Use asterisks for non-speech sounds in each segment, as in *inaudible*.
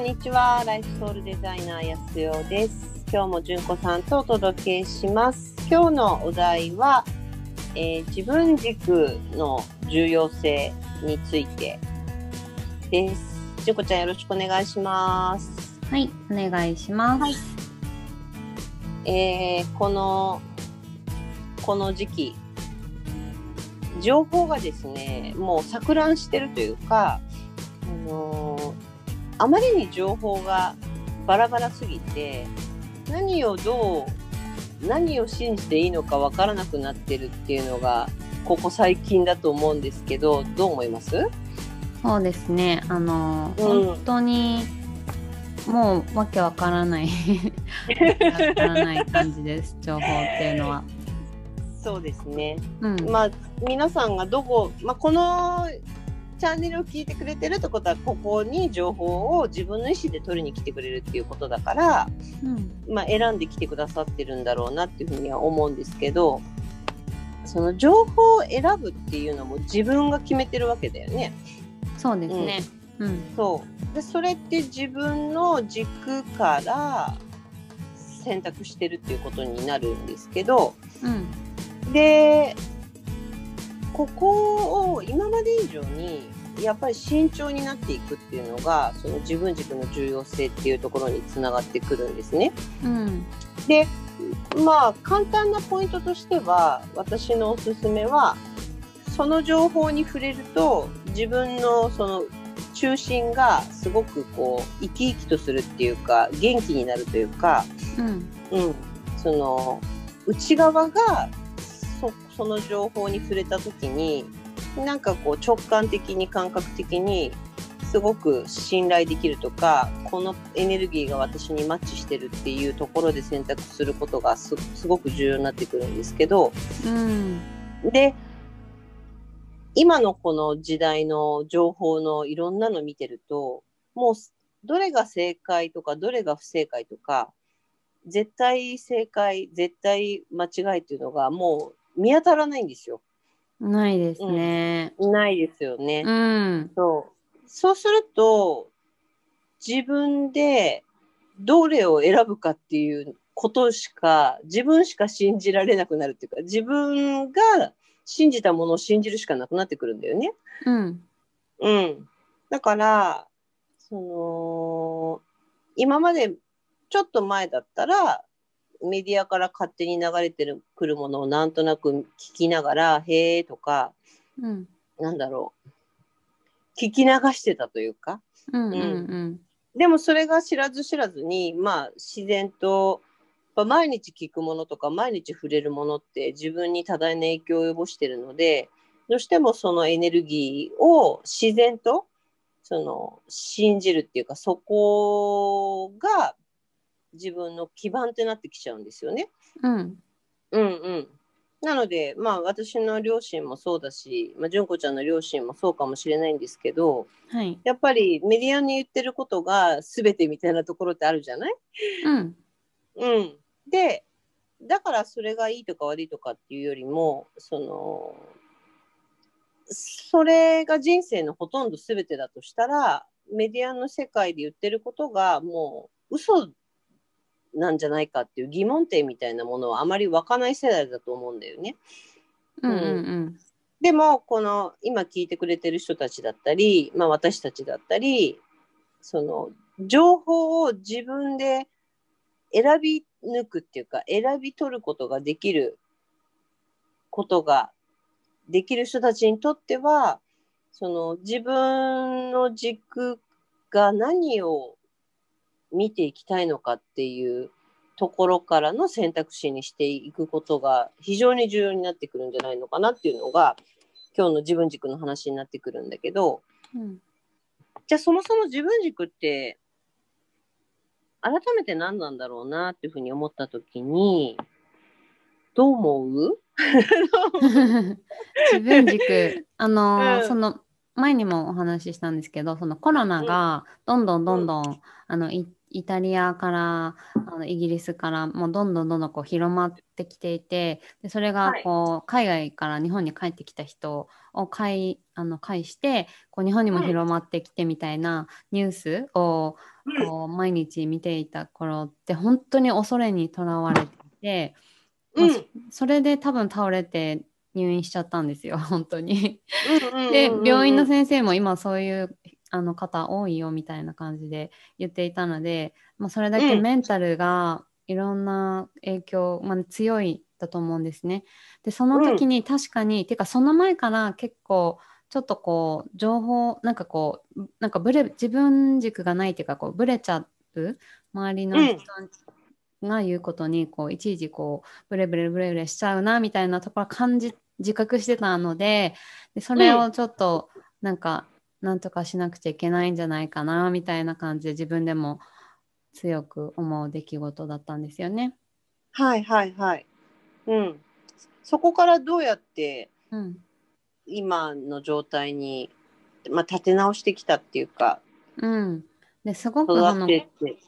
こんにちは。ライフソウルデザイナーやすよです。今日も純子さんとお届けします。今日のお題は、えー自分軸の重要性についてです。純子ちゃんよろしくお願いします。はい、お願いします。はいえーこのこの時期情報がですねもう錯乱してるというか、あのーあまりに情報がバラバラすぎて何をどう何を信じていいのかわからなくなってるっていうのがここ最近だと思うんですけどどう思います？そうですね。あの、うん本当にもうわけわからないわからない感じです。*laughs* 情報っていうのは。そうですねうん。まあ皆さんがどこ、まあ、このチャンネルを聞いてくれてるってことはここに情報を自分の意思で取りに来てくれるっていうことだから、うん。まあ、選んできてくださってるんだろうなっていうふうには思うんですけどその情報を選ぶっていうのも自分が決めてるわけだよね。そうですね。うん。そうでそれって自分の軸から選択してるっていうことになるんですけど、うん。でここを今まで以上にやっぱり慎重になっていくっていうのがその自分軸の重要性っていうところにつながってくるんですね。うん。でまあ簡単なポイントとしては私のおすすめはその情報に触れると自分のその中心がすごくこう生き生きとするっていうか元気になるというか、うん。うん、その内側がそその情報に触れた時になんかこう直感的に感覚的にすごく信頼できるとかこのエネルギーが私にマッチしてるっていうところで選択することがすすごく重要になってくるんですけどうん。で今のこの時代の情報のいろんなの見てるともうどれが正解とかどれが不正解とか絶対正解絶対間違いっていうのがもう見当たらないんですよ。ないですね。ないですよね。うん。そうそうすると自分でどれを選ぶかっていうことしか自分しか信じられなくなるっていうか自分が信じたものを信じるしかなくなってくるんだよね。うん。うん、だからその今までちょっと前だったらメディアから勝手に流れてるくるものをなんとなく聞きながら「へえ」とかうん。なんだろう聞き流してたというかうん。うん。でもそれが知らず知らずにまあ自然とやっぱ毎日聞くものとか毎日触れるものって自分に多大な影響を及ぼしてるのでどうしてもそのエネルギーを自然とその信じるっていうかそこが自分の基盤ってなってきちゃうんですよね。うん。うんうん。なのでまあ私の両親もそうだし、まあ、純子ちゃんの両親もそうかもしれないんですけどはい。やっぱりメディアに言ってることが全てみたいなところってあるじゃない？うん。うん、でだからそれがいいとか悪いとかっていうよりもそのそれが人生のほとんど全てだとしたらメディアの世界で言ってることがもう嘘なんじゃないかっていう疑問点みたいなものはあまり湧かない世代だと思うんだよね。うん。うん。でもこの今聞いてくれてる人たちだったり、まあ、私たちだったりその情報を自分で選び抜くっていうか選び取ることができることができる人たちにとってはその自分の軸が何を見ていきたいのかっていうところからの選択肢にしていくことが非常に重要になってくるんじゃないのかなっていうのが今日の自分軸の話になってくるんだけどうん。じゃあそもそも自分軸って改めて何なんだろうなっていうふうに思った時にどう思う？*laughs* 自分軸。あのーうん。その前にもお話ししたんですけどそのコロナがどんどんどんどん、あのイイタリアからあのイギリスからもうどんどんどんどんこう広まってきていてでそれがはい。こう、海外から日本に帰ってきた人を介あの介してこう日本にも広まってきてみたいなニュースを、こう毎日見ていた頃って本当に恐れにとらわれていて、まあうん。そそれで多分倒れて入院しちゃったんですよ本当に。で病院の先生も今そういうあの方多いよみたいな感じで言っていたので、まあ、それだけうん。メンタルがいろんな影響、まあ、強いだと思うんですね。でその時に確かに、てかその前から結構ちょっとこう情報なんかこうなんかブレ自分軸がないっていうかこうブレちゃう周りの人が言うことにこういちいちこうブレブレブレブレしちゃうなみたいなところ感じ自覚してたのででそれをちょっとなんかなんとかしなくちゃいけないんじゃないかなみたいな感じで自分でも強く思う出来事だったんですよね。はいはいはい。うん。そこからどうやってうん、今の状態に、まあ、立て直してきたっていうかうん、ですごくあの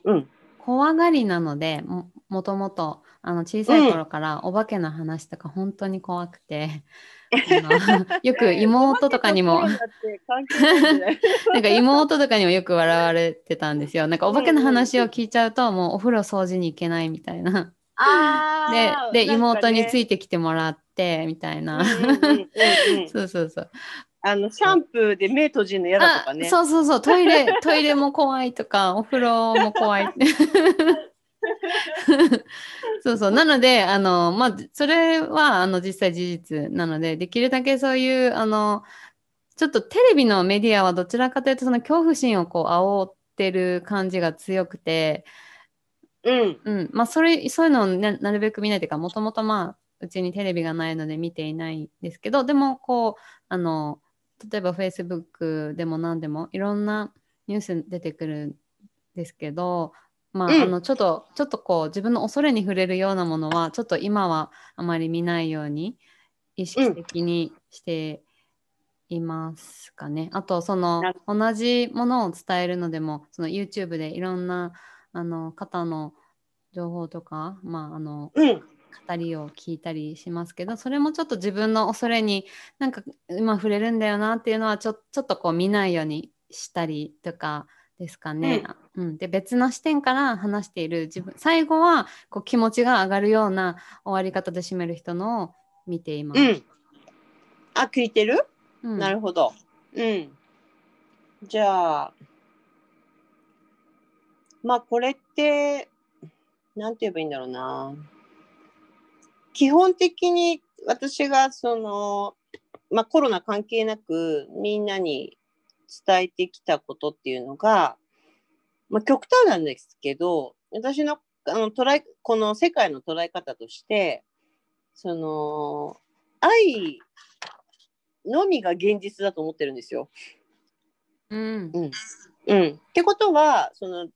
うん、怖がりなのでももともとあの小さい頃からお化けの話とか本当に怖くて、*laughs* よく妹とかにもないんか妹とかにもよく笑われてたんですよ。なんかお化けの話を聞いちゃうともうお風呂掃除に行けないみたいな。あ *laughs* でで妹についいてきてもらってみたいな。て *laughs* そうそうそう。あのシャンプーで目閉じるの嫌だとかねあそうそうそうトイレトイレも怖いとかお風呂も怖い *laughs* そうそう。なのであのまあそれはあの実際事実なのでできるだけそういうあのちょっとテレビのメディアはどちらかというとその恐怖心をこう煽ってる感じが強くて、うん。うん。まあ、それそういうのを、ね、なるべく見ないというかもともとまあうちにテレビがないので見ていないんですけどでもこうあの例えば Facebook でも何でもいろんなニュース出てくるんですけど、まあうん。あのちょっとちょっとこう自分の恐れに触れるようなものはちょっと今はあまり見ないように意識的にしていますかね。あとその同じものを伝えるのでもその YouTube でいろんなあの方の情報とか、まあ、あのうん。語りを聞いたりしますけどそれもちょっと自分の恐れになんか今触れるんだよなっていうのはちょちょっとこう見ないようにしたりとかですかね。うん。で別の視点から話している自分最後はこう気持ちが上がるような終わり方で締める人のを見ています。うん。あ聞いてる、うん。なるほど。うん。じゃあまあこれってなんて言えばいいんだろうな。基本的に私がその、まあ、コロナ関係なくみんなに伝えてきたことっていうのが、まあ、極端なんですけど私のあの捉えこの世界の捉え方としてその愛のみが現実だと思ってるんですよ。うん。うん。うん、ってことはその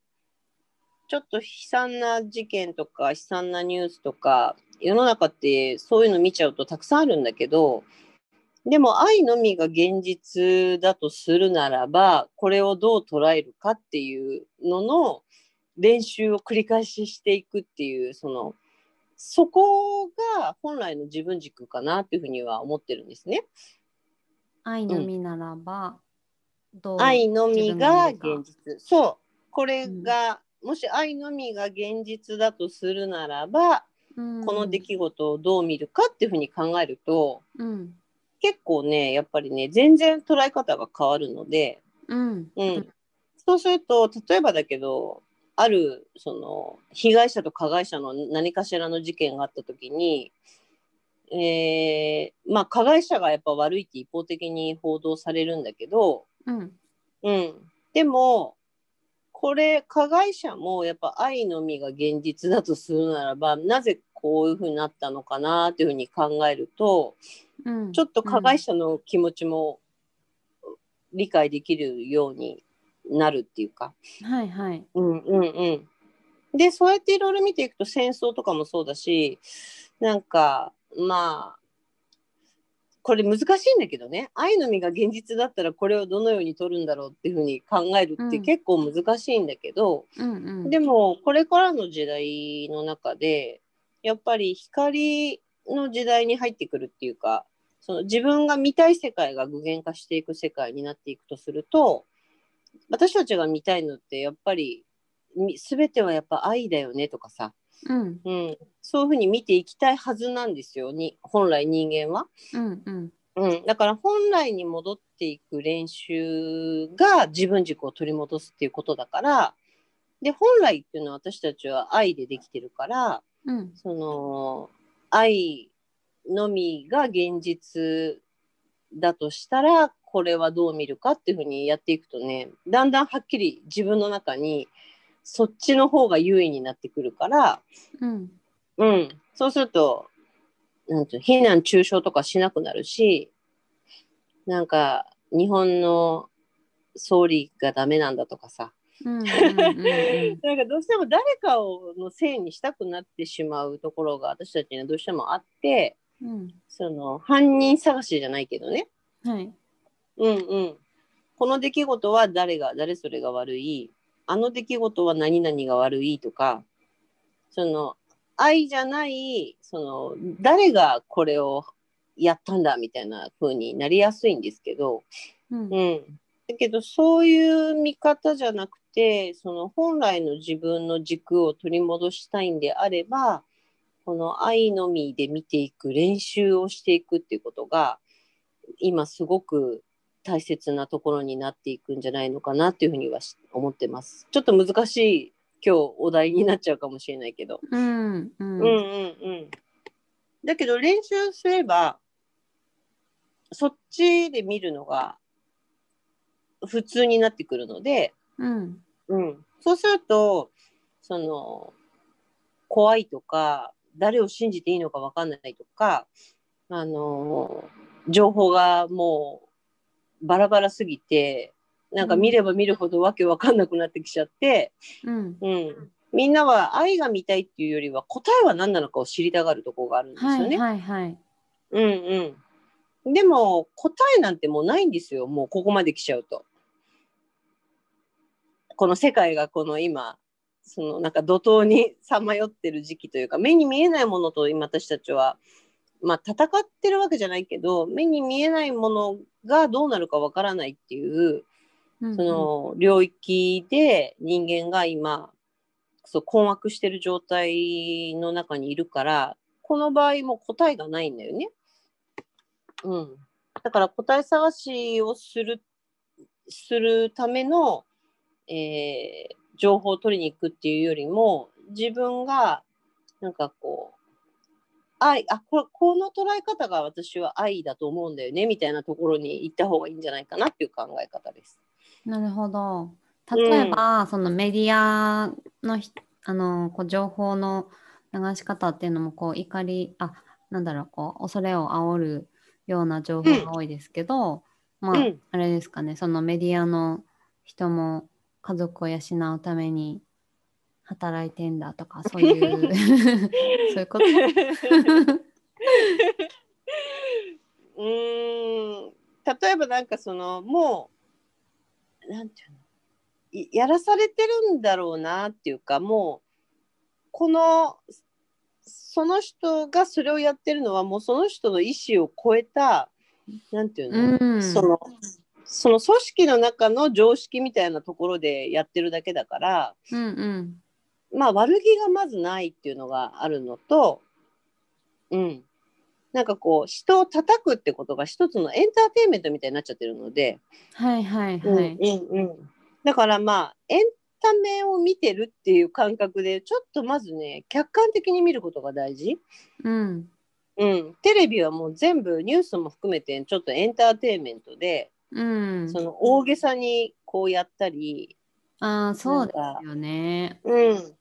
ちょっと悲惨な事件とか悲惨なニュースとか世の中ってそういうの見ちゃうとたくさんあるんだけどでも愛のみが現実だとするならばこれをどう捉えるかっていうのの練習を繰り返ししていくっていうそのそこが本来の自分軸かなっていうふうには思ってるんですね。愛のみならば、どう愛のみが現実。そう。これが、もし愛のみが現実だとするならば、うん。この出来事をどう見るかっていうふうに考えるとうん結構ねやっぱりね全然捉え方が変わるので、うん。うん。そうすると例えばだけどあるその被害者と加害者の何かしらの事件があった時に、えーまあ加害者がやっぱ悪いって一方的に報道されるんだけど、うん。うん、でもこれ加害者もやっぱ愛のみが現実だとするならばなぜこういうふうになったのかなっていうふうに考えるとうん。ちょっと加害者の気持ちも理解できるようになるっていうか。はいはい。うんうんうん、でそうやっていろいろ見ていくと戦争とかもそうだしなんかまあこれ難しいんだけどね。愛の実が現実だったらこれをどのように取るんだろうっていうふうに考えるってうん。結構難しいんだけど、うんうん。でもこれからの時代の中でやっぱり光の時代に入ってくるっていうかその自分が見たい世界が具現化していく世界になっていくとすると私たちが見たいのってやっぱりみ全てはやっぱ愛だよねとかさ、うん。うん、そういうふうに見ていきたいはずなんですよ。に本来人間は。うんうん。うん、だから本来に戻っていく練習が自分軸を取り戻すっていうことだからで本来っていうのは私たちは愛でできてるからうん。その愛のみが現実だとしたらこれはどう見るかっていうふうにやっていくとねだんだんはっきり自分の中にそっちの方が優位になってくるから、うん。うん、そうするとなんていうの非難中傷とかしなくなるしなんか日本の総理がダメなんだとかさ。*laughs* なんかどうしても誰かをのせいにしたくなってしまうところが私たちにはどうしてもあってうん。その犯人探しじゃないけどね。はい。うんうん。この出来事は誰が誰それが悪いあの出来事は何々が悪いとかその愛じゃないその誰がこれをやったんだみたいな風になりやすいんですけど、うん。うん、だけどそういう見方じゃなくてその本来の自分の軸を取り戻したいんであればこの愛のみで見ていく練習をしていくっていうことが今すごく大切なところになっていくんじゃないのかなっていうふうにはし思ってます。ちょっと難しい今日お題になっちゃうかもしれないけど。うんうんうんうんうん。だけど練習すればそっちで見るのが普通になってくるので、うんうん、そうするとその怖いとか誰を信じていいのか分かんないとかあの情報がもうバラバラすぎてなんか見れば見るほどわけわかんなくなってきちゃって、うんうん、みんなは愛が見たいっていうよりは答えは何なのかを知りたがるところがあるんですよね。はいはいはいうんうん。でも答えなんてもうないんですよ。もうここまで来ちゃうと。この世界がこの今そのなんか怒涛にさまよってる時期というか目に見えないものと今私たちはまあ戦ってるわけじゃないけど目に見えないものがどうなるかわからないっていううんその領域で人間が今そう困惑してる状態の中にいるからこの場合も答えがないんだよね。うん、だから答え探しをするするための、えー情報を取りに行くっていうよりも自分がなんかこう愛あこれこの捉え方が私は愛だと思うんだよねみたいなところに行った方がいいんじゃないかなっていう考え方です。なるほど。例えば、そのメディアのひあのこう情報の流し方っていうのもこう怒りあなんだろうこう恐れを煽るような情報が多いですけど、まあ、うんあれですかねそのメディアの人も家族を養うために働いてんだとかそういう *laughs* そういうこと？*laughs* うーん。例えばなんかそのもうなんていうの？いやらされてるんだろうなっていうかもうこのその人がそれをやってるのはもうその人の意思を超えたなんていうの、うん。そのその組織の中の常識みたいなところでやってるだけだからうんうんまあ悪気がまずないっていうのがあるのと、うん。なんかこう人を叩くってことが一つのエンターテインメントみたいになっちゃってるので、はいはいうんうん、だからまあエンタメを見てるっていう感覚でちょっとまずね客観的に見ることが大事。うん。うん、テレビはもう全部ニュースも含めてちょっとエンターテインメントで、うん。その大げさにこうやったり、ああそうですよね。うん、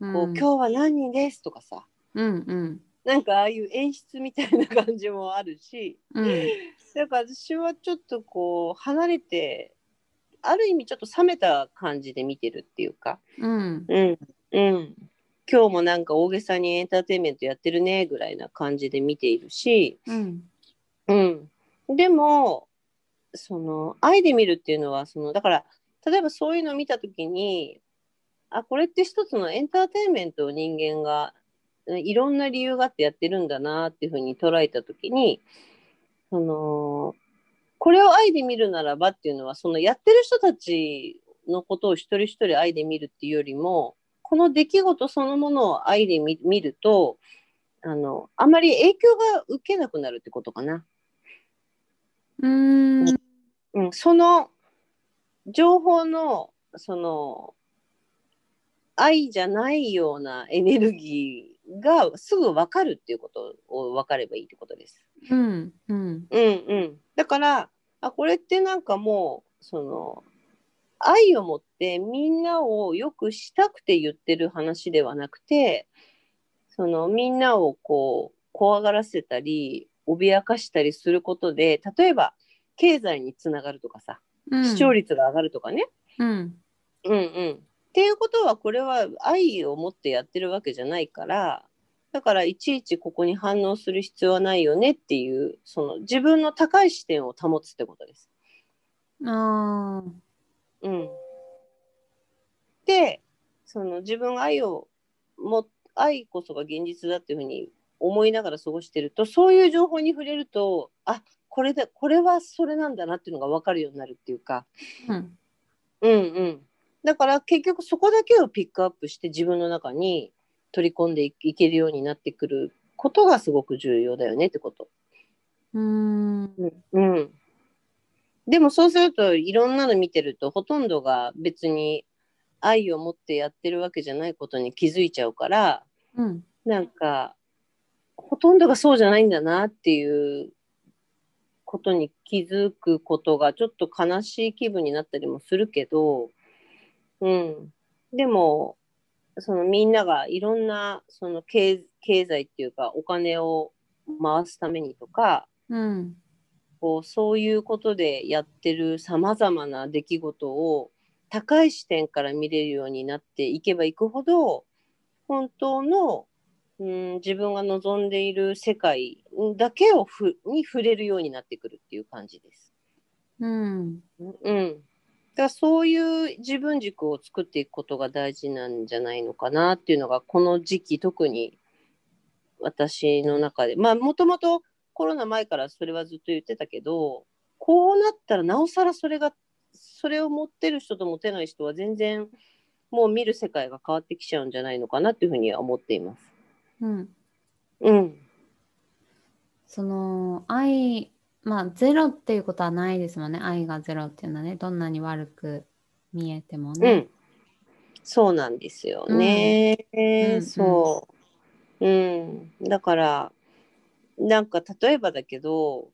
うん。こう今日は何人ですとかさ。うんうん。なんかああいう演出みたいな感じもあるし。うん。だから私はちょっとこう離れてある意味ちょっと冷めた感じで見てるっていうか、うん。うんうん、今日もなんか大げさにエンターテインメントやってるねぐらいな感じで見ているし、うん。うん、でもその愛で見るっていうのはそのだから例えばそういうのを見た時にあこれって一つのエンターテインメントを人間がうんいろんな理由があってやってるんだなっていうふうに捉えた時にそのこれを愛で見るならばっていうのはそのやってる人たちのことを一人一人愛で見るっていうよりもこの出来事そのものを愛で見見るとあのあまり影響が受けなくなるってことかな。うーん。うん、その情報のその愛じゃないようなエネルギーがすぐ分かるっていうことを分かればいいってことです。うん。うん。うんうん、だからあこれってなんかもうその愛を持ってみんなをよくしたくて言ってる話ではなくてそのみんなをこう怖がらせたり脅かしたりすることで例えば経済につながるとかさうん。視聴率が上がるとかね、うん。うんうん。っていうことはこれは愛を持ってやってるわけじゃないからだからいちいちここに反応する必要はないよねっていうその自分の高い視点を保つってことです。ああ。うん、でその自分が愛をも愛こそが現実だっていうふうに思いながら過ごしてるとそういう情報に触れるとあこれだこれはそれなんだなっていうのが分かるようになるっていうか、うん。うんうん、だから結局そこだけをピックアップして自分の中に取り込んでいいけるようになってくることがすごく重要だよねってこと。うーん。うん、でもそうするといろんなの見てるとほとんどが別に愛を持ってやってるわけじゃないことに気づいちゃうからうん。なんかほとんどがそうじゃないんだなっていうことに気づくことがちょっと悲しい気分になったりもするけど、うん、でもそのみんながいろんなその経経済っていうかお金を回すためにとかうん。こうそういうことでやってるさまざまな出来事を高い視点から見れるようになっていけばいくほど本当の、うん、自分が望んでいる世界だけをふに触れるようになってくるっていう感じです。うん。うん、だからそういう自分軸を作っていくことが大事なんじゃないのかなっていうのがこの時期特に私の中でまあもともとコロナ前からそれはずっと言ってたけどこうなったらなおさらそれがそれを持ってる人と持てない人は全然もう見る世界が変わってきちゃうんじゃないのかなっていうふうには思っています。うん。うん、その愛、まあゼロっていうことはないですもんね。愛がゼロっていうのはね、どんなに悪く見えてもうね。ん、そうなんですよね。うんそう。うん。だから、なんか例えばだけど、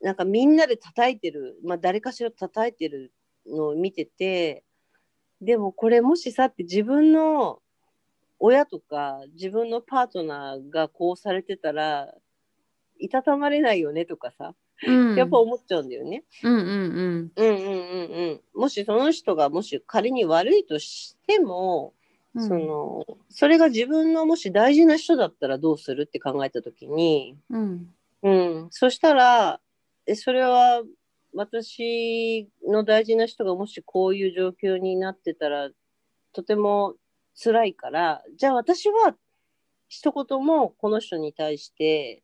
なんかみんなで叩いてる、まあ誰かしら叩いてるのを見てて、でもこれもしさって自分の親とか自分のパートナーがこうされてたら、いたたまれないよねとかさ、うん。やっぱ思っちゃうんだよね。うんうんうんうんうんうん。もしその人がもし仮に悪いとしても、うん。そのそれが自分のもし大事な人だったらどうするって考えた時に、うん。うん、そしたらえそれは私の大事な人がもしこういう状況になってたらとても辛いからじゃあ私は一言もこの人に対して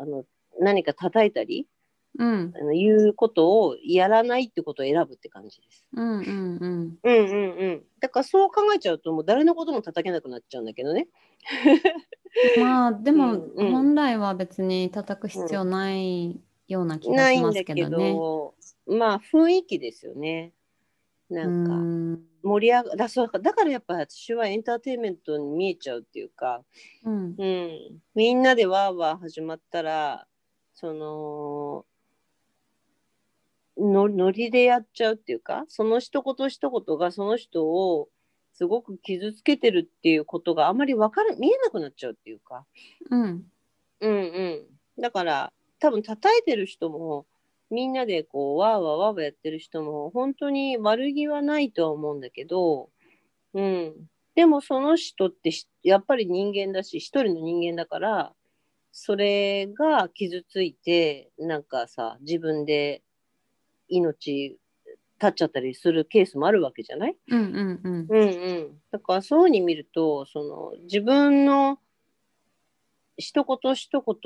あの何か叩いたりうん。あの言うことをやらないってことを選ぶって感じです。うんうんうん。うんうんうん。だからそう考えちゃうともう誰のことも叩けなくなっちゃうんだけどね。*laughs* まあでもうんうん本来は別に叩く必要ないような気がないしますんだけけどね。ど、まあ雰囲気ですよね。なんかうん。盛り上がだそうだからやっぱ私はエンターテインメントに見えちゃうっていうか、うん。うん、みんなでワーワー始まったらそののノリでやっちゃうっていうかその一言一言がその人をすごく傷つけてるっていうことがあまり分から見えなくなっちゃうっていうか、うん。うんうん、だから多分叩いてる人もみんなでこうわーわーわーわーやってる人も本当に悪気はないとは思うんだけど、うん、でもその人ってしやっぱり人間だし一人の人間だからそれが傷ついてなんかさ自分で命絶っちゃったりするケースもあるわけじゃない？うんうんうん。うんうん、だからそういうふうに見るとその自分の一言一言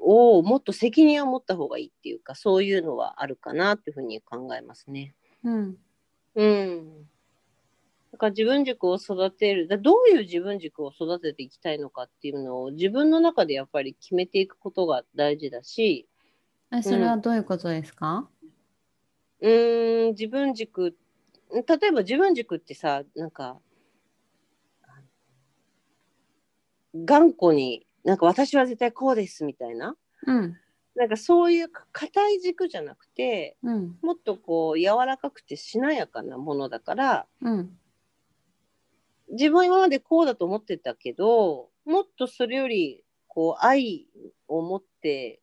をもっと責任を持った方がいいっていうかそういうのはあるかなっていうふうに考えますね。うん。うん。だから自分軸を育てる。だどういう自分軸を育てていきたいのかっていうのを自分の中でやっぱり決めていくことが大事だし。えそれはどういうことですか、うーん自分軸。例えば自分軸ってさなんか頑固になんか私は絶対こうですみたいな。うん。なんかそういう硬い軸じゃなくてうん。もっとこう柔らかくてしなやかなものだからうん。自分は今までこうだと思ってたけどもっとそれよりこう愛を持って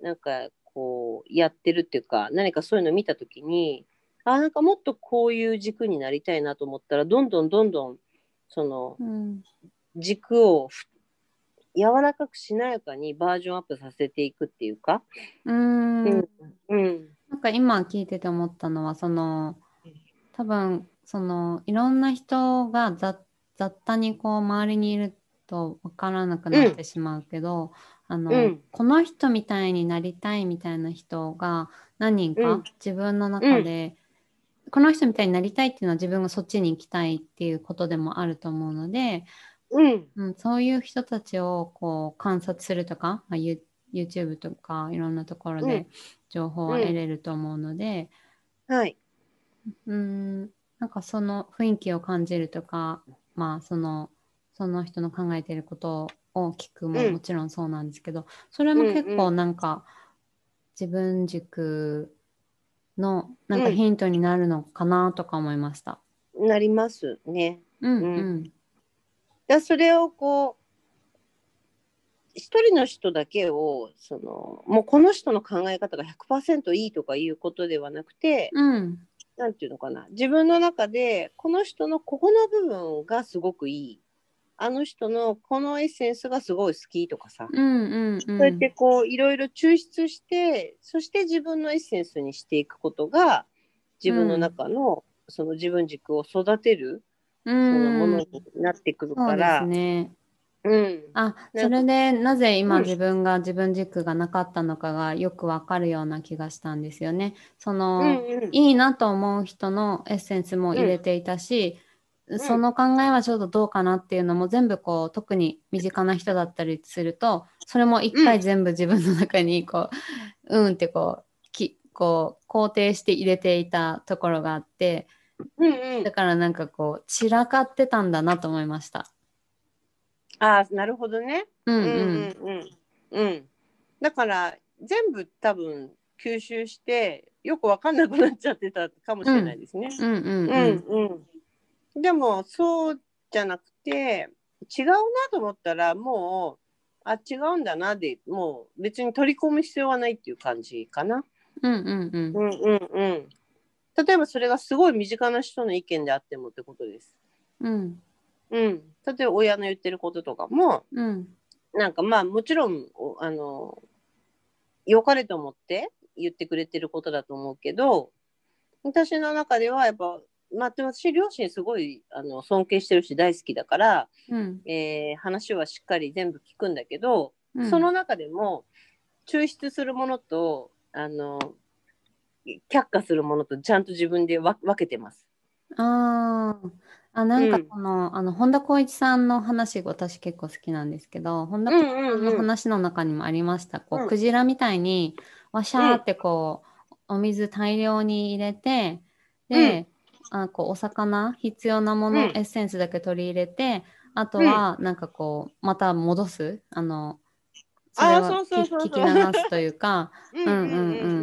なんかこうやってるっていうか何かそういうのを見た時にあなんかもっとこういう軸になりたいなと思ったらどんどんどんどんそのうん。軸をふ柔らかくしなやかにバージョンアップさせていくっていうか。うーん。うん。うん。なんか今聞いてて思ったのはその多分そのいろんな人が雑雑多にこう周りにいると分からなくなってしまうけど、あのうん。この人みたいになりたいみたいな人が何人かうん。自分の中で、この人みたいになりたいっていうのは自分がそっちに行きたいっていうことでもあると思うので、うん。うん、そういう人たちをこう観察するとか、まあ、ユ YouTube とかいろんなところでうん。情報は得れると思うので、はい。うん、なんかその雰囲気を感じるとか、まあそのその人の考えていることを聞くもうん。もちろんそうなんですけど、それも結構うんうん。なんか自分軸のなんかうん。ヒントになるのかなとか思いました。なりますね。うんううんだそれをこう一人の人だけをそのもうこの人の考え方が100%いいとかいうことではなくて、うん。なんていうのかな。自分の中でこの人のここの部分がすごくいい。あの人のこのエッセンスがすごい好きとかさ、うんうんうん。そうやってこういろいろ抽出してそして自分のエッセンスにしていくことが自分の中の、その自分軸を育てるそそのものになってくるそうでから。すね。うん。あ、それでなぜ今うん。自分が自分軸がなかったのかがよくわかるような気がしたんですよね。その、うんうん。いいなと思う人のエッセンスも入れていたし、ん。その考えはちょっとどうかなっていうのも全部こう特に身近な人だったりするとそれも一回全部自分の中にこう、うんってこうきこう肯定して入れていたところがあってうんうんだからなんかこう散らかってたんだなと思いました。ああなるほどね。うんうんうんうんうんうん。だから全部多分吸収してよくわかんなくなっちゃってたかもしれないですね。うんうんううんんうん。でもそうじゃなくて違うなと思ったらもうあ違うんだなでもう別に取り込む必要はないっていう感じかな。うんうんうんうんうんうん。例えばそれがすごい身近な人の意見であってもってことです。うんうん。例えば親の言ってることとかもうんなんかまあもちろんおあの良かれと思って言ってくれてることだと思うけど私の中ではやっぱまあでも私両親すごいあの尊敬してるし大好きだから、うんえー話はしっかり全部聞くんだけど、うんその中でも抽出するものとあの却下するものとちゃんと自分でわ分けてます。あー。あなんかうん。その、あの本田光一さんの話私結構好きなんですけど本田うん光一さんの話の中にもありました、こううんクジラみたいにわしゃーってこう、お水大量に入れてで、あこうお魚必要なもの、うん。エッセンスだけ取り入れてあとはなんかこうまた戻す。あのそれを聞き流すというか。うんうんう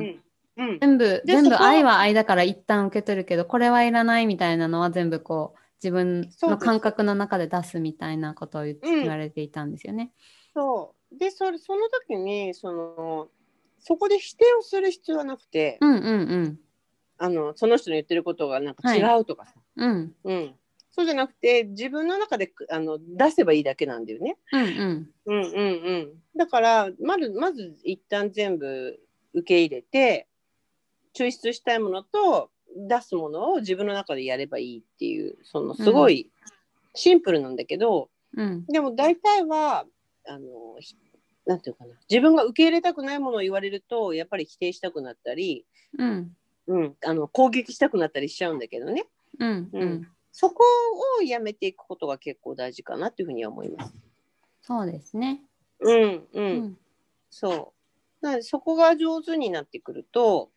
んうん。うん全部で全部愛は愛だから一旦受け取るけどこれはいらないみたいなのは全部こう自分の感覚の中で出すみたいなことを言,、われていたんですよね。そう。でそれその時にそのそこで否定をする必要はなくて、うんうんうん。あのその人の言ってることがなんか違うとかさ、うん。うん、そうじゃなくて自分の中であの出せばいいだけなんだよね。うんうん。うんうんうん、だからまずまず一旦全部受け入れて抽出したいものと出すものを自分の中でやればいいっていうそのすごいシンプルなんだけど、うん。でも大体はあのひなんていうかな自分が受け入れたくないものを言われるとやっぱり否定したくなったり、うん。うん、あの攻撃したくなったりしちゃうんだけどね。うん。ううん。んそこをやめていくことが結構大事かなっていうふうには思います。そうですね。うんう、うんん。そう。なのでそこが上手になってくると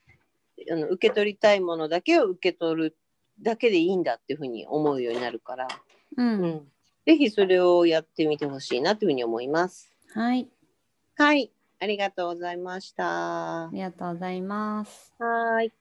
あの受け取りたいものだけを受け取るだけでいいんだっていうふうに思うようになるから、ううんん、ぜひそれをやってみてほしいなというふうに思います。はいはい、ありがとうございました。ありがとうございます。はい。